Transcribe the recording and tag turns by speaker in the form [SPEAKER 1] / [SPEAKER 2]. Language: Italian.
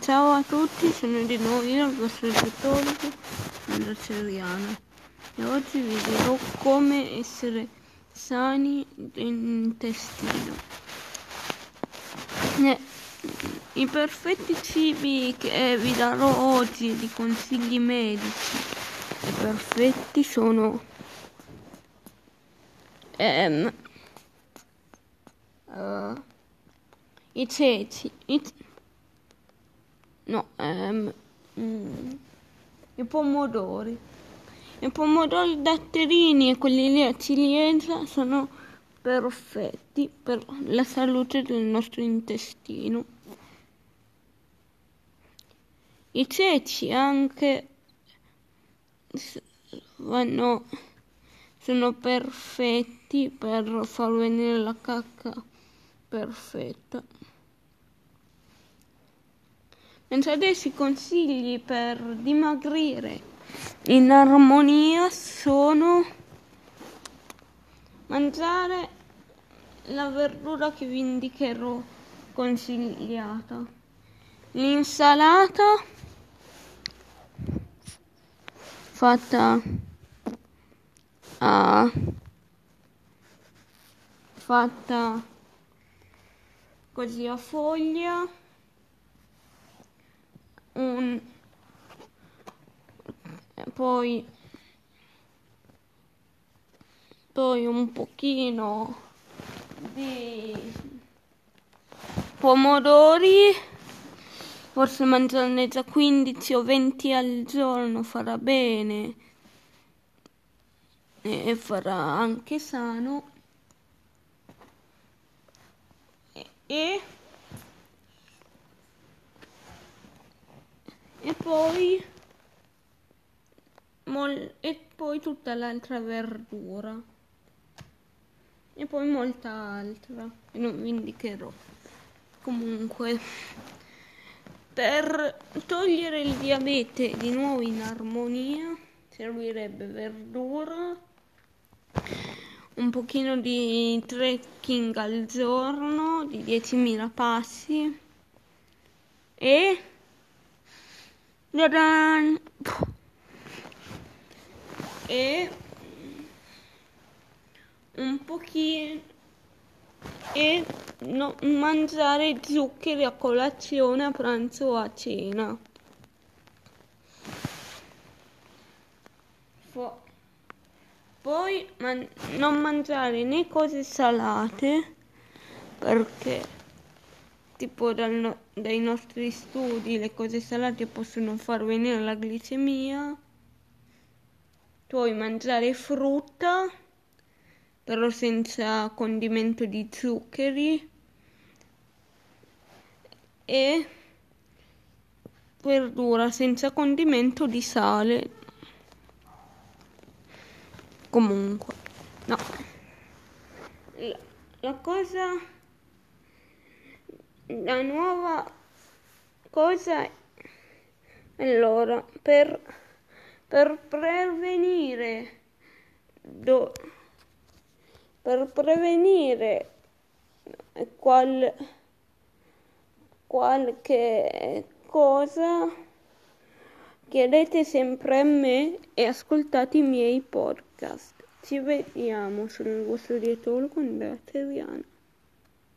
[SPEAKER 1] Ciao a tutti, sono di nuovo io, il vostro dietologo, Andrea Ceriano e oggi vi dirò come essere sani intestino. Eh, I perfetti cibi che vi darò oggi di consigli medici e perfetti sono ehm, uh, i ceci, i, no, ehm, mm, i pomodori. I pomodori datterini e quelli lì a ciliegia sono perfetti per la salute del nostro intestino. I ceci anche vanno, sono perfetti per far venire la cacca perfetta. Mentre adesso i consigli per dimagrire in armonia sono mangiare la verdura che vi indicherò consigliata. L'insalata fatta a fatta così a foglia un poi poi un pochino di pomodori forse mangiarne già 15 o 20 al giorno farà bene e farà anche sano. E poi e poi tutta l'altra verdura. E poi molta altra e non vi indicherò. Comunque per togliere il diabete di nuovo in armonia servirebbe verdura un pochino di trekking al giorno di 10.000 passi e e un pochino e no, mangiare zuccheri a colazione, a pranzo o a cena. Fo- poi man- non mangiare né cose salate perché tipo no- dai nostri studi le cose salate possono far venire la glicemia. Poi mangiare frutta però senza condimento di zuccheri. E verdura senza condimento di sale. Comunque no. La, la cosa la nuova cosa allora per per prevenire do, per prevenire qual, qualche cosa chiedete sempre a me e ascoltate i miei podcast. Ci vediamo, sono il vostro dietologo Andrea Terriano.